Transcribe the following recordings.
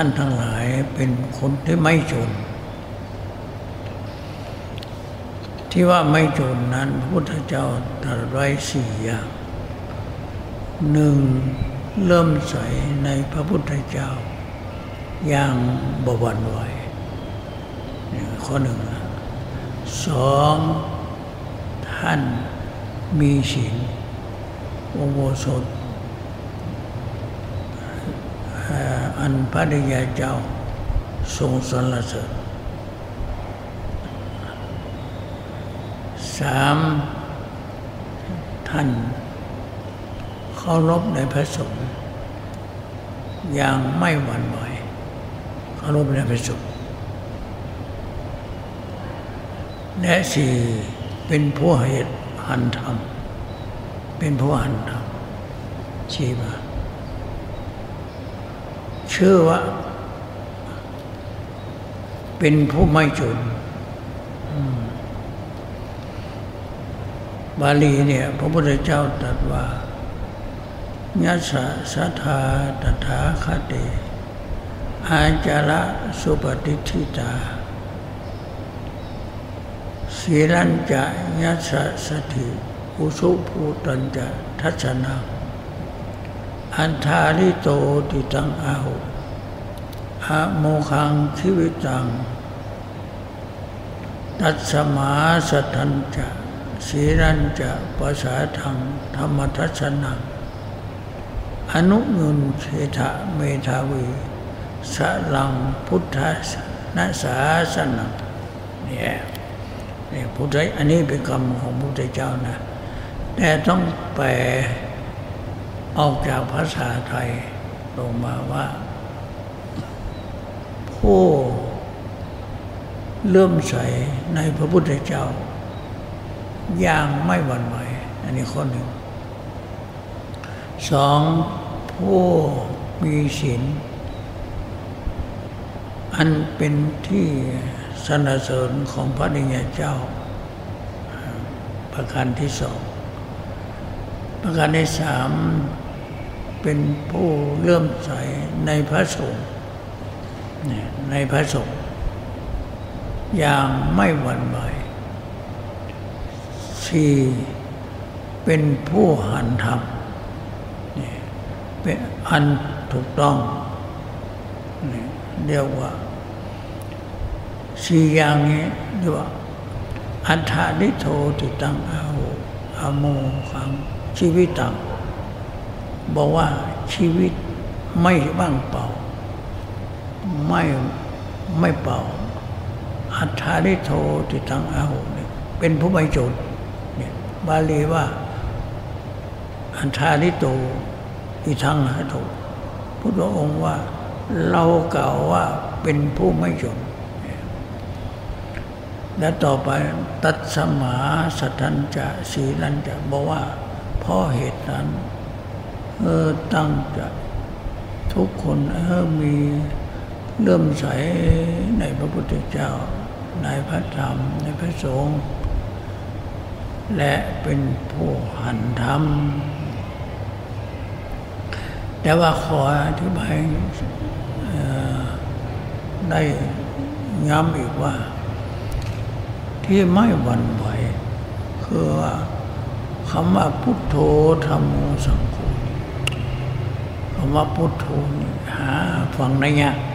านทั้งหลายเป็นคนที่ไม่จน ที่ว่าไม่จนนั้นพระพุทธเจ้าตรัสไว้สี่อย่างหนึ่งเริ่มใสในพระพุทธเจ้า อย่างบวรไหวข้อหนึ่งนะสองท่านมีศีลอุโบสถ อันพระดิยาเจ้าทรงสรรเสริญสามท่านเคารพในพระสงฆ์อย่างไม่หวั่นไหวเคารพในพระสงฆ์และสี่เป็นผู้เหตุหันธรรม เป็นผู้หันธรรมชี้มา ชื่อว่า เป็นผู้ไม่จนบาลีเนี่ย พระพุทธเจ้าตรัสว่ายัสสะทาตถาคติ อาจาระสุปฏิทิตาสีรัญจะยัสสถิอุสุภูตัญจะทัศนาอันทาริโตติตังอาหุ อะโมคังชีวิตัง ตัสมาสทันจะสีรัญจะภาษาทางธรรมทัศนัง อนุนุนเชธะเมธาวีสลังพุทธนาสาสนังเนี่ยเนี่ยพุทธอันนี้เป็นคำของพระพุทธเจ้านะ แต่ต้องแปลออกจากภาษาไทยลงมาว่า ผู้เลื่อมใสในพระพุทธเจ้า อย่างไม่หวั่นไหวอันนี้ข้อหนึ่งสองผู้มีศีลอันเป็นที่สนเสริญของพระนิยเจ้า ประการที่สอง ประการที่สามเป็นผู้เลื่อมใสในพระสงฆ์ ในพระสงฆ์อย่างไม่หวั่นไหวสี่เป็นผู้หันธรรมเป็นอันถูกต้องเรียกว่าสี่อย่างนี้เรียกว่าอัฏฐานิโทติตังอาโหอโมขังชีวิตตังบอกว่าชีวิตไม่ว่างเปล่า ไม่ไม่เป่า อัฏฐานิโทติตังอาโหเป็นผู้ไม่จนเนี่ยบาลีว่า อัฏฐานิโตอีทังหะโตพุทธองค์ว่าเรากล่าวว่าเป็นผู้ไม่จนและต่อไปตัดสมาสัทันจะสีนันจะบอกว่าเพราะเหตุนั้นเออตั้งจะทุกคนเออมี เริ่มใสในพระพุทธเจ้า ในพระธรรม ในพระสงฆ์และเป็นผู้หันธรรม แต่ว่าขออธิบายได้ย้ำอีกว่า ที่ไม่หวั่นไหวคือว่าคำว่าพุทโธธรรมโมสังโฆคำว่าพุทโธนี่หาฟังในยาก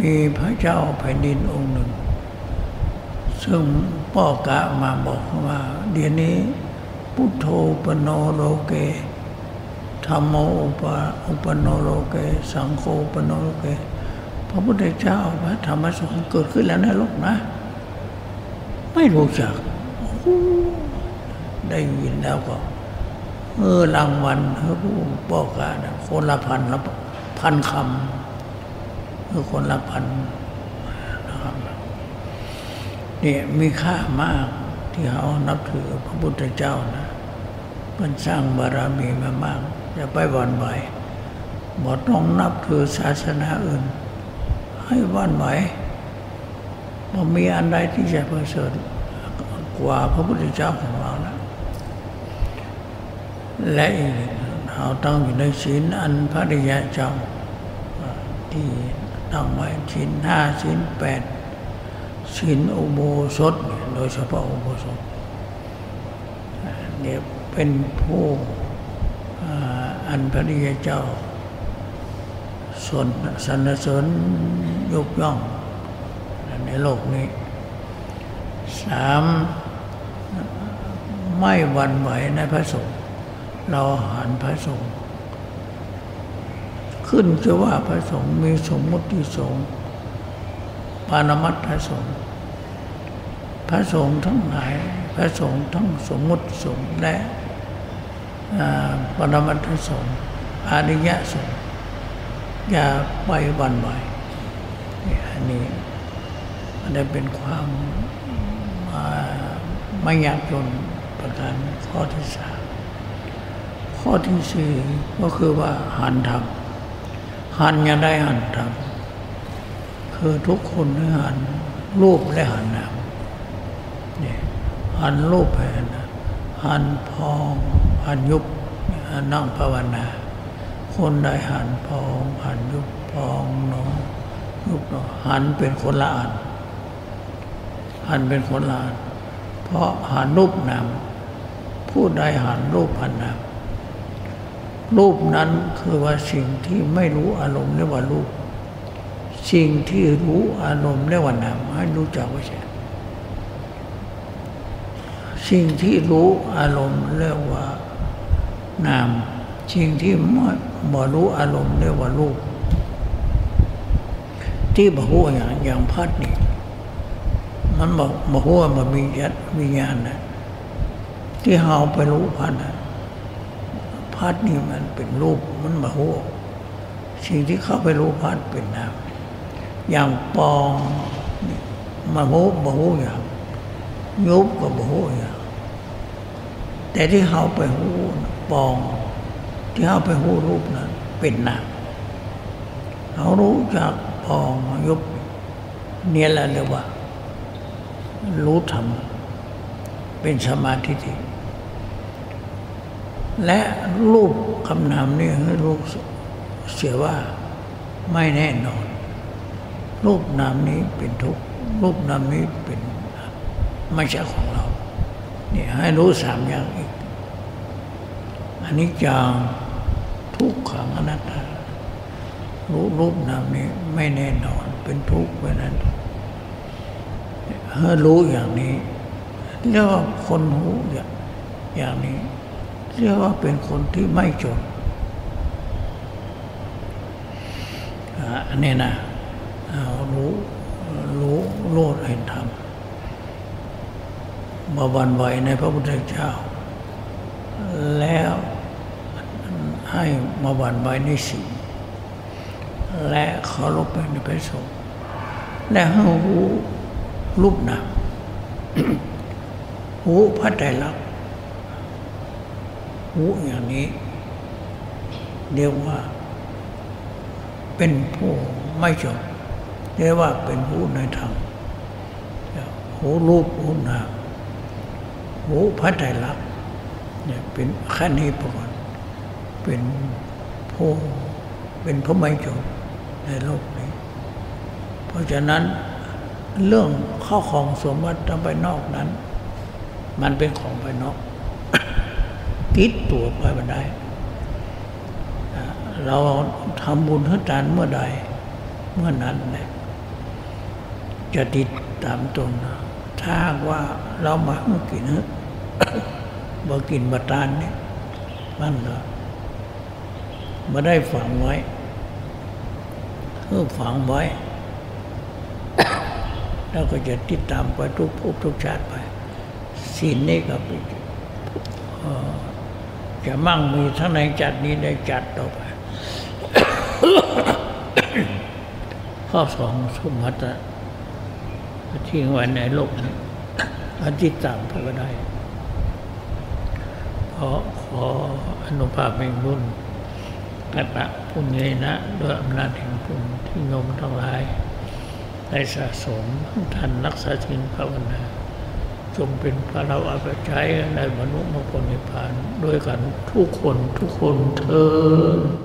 มีพระเจ้าแผ่นดินองค์หนึ่ง ซึ่งพ่อกะมาบอกว่า เดี๋ยวนี้ พุทโธปโนโลเกธรรมโมอุปอุปโนโลเก สังโฆปโนโลเก พระพุทธเจ้าพระธรรมสงฆ์เกิดขึ้นแล้วในโลกนะ ไม่รู้จัก ได้ยินแล้วก็เออรางวัลเออผู้บอกกันคนละพันละพันคำ คือคนละพันนะครับนี่มีค่ามากที่เขานับถือพระพุทธเจ้านะเป็นสร้างบารมีมามากจะไปวันไหวบอต้องนับถือศาสนาอื่น ให้วันไหวมันมีอันใดที่จะประเสริฐกว่าพระพุทธเจ้าของเราแล้วและเราต้องอยู่ในศีลอันพระริยาเจ้าที่ ตั้งไว้ชิ้นห้าชิ้นแปดชิ้นอุโบสถ โดยเฉพาะอุโบสถเนี่ยเป็นผู้อันพระริยเจ้าส่วนสรรเสริญยกย่องในโลกนี้สามไม่หวั่นไหวในพระสงฆ์เราหันพระสงฆ์ ขึ้นจะว่าพระสงฆ์มีสมมุติสงฆ์ปานมัตพระสงฆ์พระสงฆ์ทั้งหลาย พระสงฆ์ทั้งสมมุติสงฆ์และปรมัตถสงฆ์อริยสงฆ์อย่าไปวันไหวอันนี้มันได้เป็นความไม่ยากจนประการข้อที่สามข้อที่สี่ก็คือว่าหันธรรม หันยังได้หันธรรมคือทุกคนได้หันรูปและหันนามนี่หันรูปแผ่นหันพองหันยุบนั่งภาวนา คนได้หันพองหันยุบพองหนอยุบหนอหันเป็นคนละอันหันเป็นคนละอันเพราะหันรูปนามผู้ใดหันรูปหันนาม รูปนั้นคือว่าสิ่งที่ไม่รู้อารมณ์เรียกว่ารูป สิ่งที่รู้อารมณ์เรียกว่านามให้รู้จักไว้ใช่สิ่งที่รู้อารมณ์เรียกว่านาม สิ่งที่ไม่บ่รู้อารมณ์เรียกว่ารูป ที่บอกว่าอย่างอย่างพัดนี่มันบอกบอกว่ามันมียัดวิญญาณนะที่เฮาไปรู้พัดนะ พัดนี่มันเป็นรูปมันมาหัวสิ่งที่เข้าไปรู้พัดเป็นนามอย่างปองมาหูมาหูอย่างยุบก็มาหูอย่างแต่ที่เขาไปหูปอง ที่เขาไปหูรูปนั้นเป็นนามเขารู้จากปองยุบเนี่ยแหละเรียกว่า รู้ธรรมเป็นสมาธิที่ และรูปคำนามนี่ให้รู้เสียว่าไม่แน่นอน รูปนามนี้เป็นทุกรูปนามนี้เป็นไม่ใช่ของเราเนี่ยให้รู้สามอย่างอีกอันนี้จางทุกขังอนัตตารู้รูปนามนี้ไม่แน่นอนเป็นทุกข์ไปนั้นให้รู้อย่างนี้เรียกว่าคนหูอย่างนี้ เรียกว่าเป็นคนที่ไม่จนอันนี้นะรู้รู้โลดเห็นธรรมมาวันไหวในพระพุทธเจ้า แล้วให้มาวันไหวในสิ่งและเคารพในพระสงฆ์และให้หูรูปนามหูพระไตรลักษณ์ หูอย่างนี้ เรียกว่า เป็นผู้ไม่จบเรียกว่าเป็นผู้ในธรรมหูรูปหูนามหูพระไตรลักษณ์เนี่ยเป็นขั้นนี้ก่อนเป็นผู้เป็นผู้ไม่จบในโลกนี้ เพราะฉะนั้นเรื่องข้าของสมบัติไปนอกนั้น มันเป็นของไปนอก ติดตัวไปบันไดเราทำบุญให้ทานเมื่อใด เมื่อนั้นแหละจะติดตามตนถ้าว่าเรามากินบ่กินบาตานเนี่ยมันก็มาได้ฝังไว้เพื่อฝังไว้ แล้วก็จะติดตามไปทุกภพทุกชาติไปสิ่งนี้ก็เป็น จะมั่งมีทั้งในจัดนี้ได้จัดต่อไปข้อสองสมัติทิ้งไว้ในโลกนี้อธิตามไปก็ได้ขอขออนุภาพแห่งบุญกตะพุญญนะด้วยอำนาจแห่งบุญที่โยมทั้งหลายได้สะสมท่านรักษาศีลภาวนา จงเป็นพระเราอาปใช้ในมนุษย์มงคลนิพพานด้วยกันทุกคนทุกคนเธอ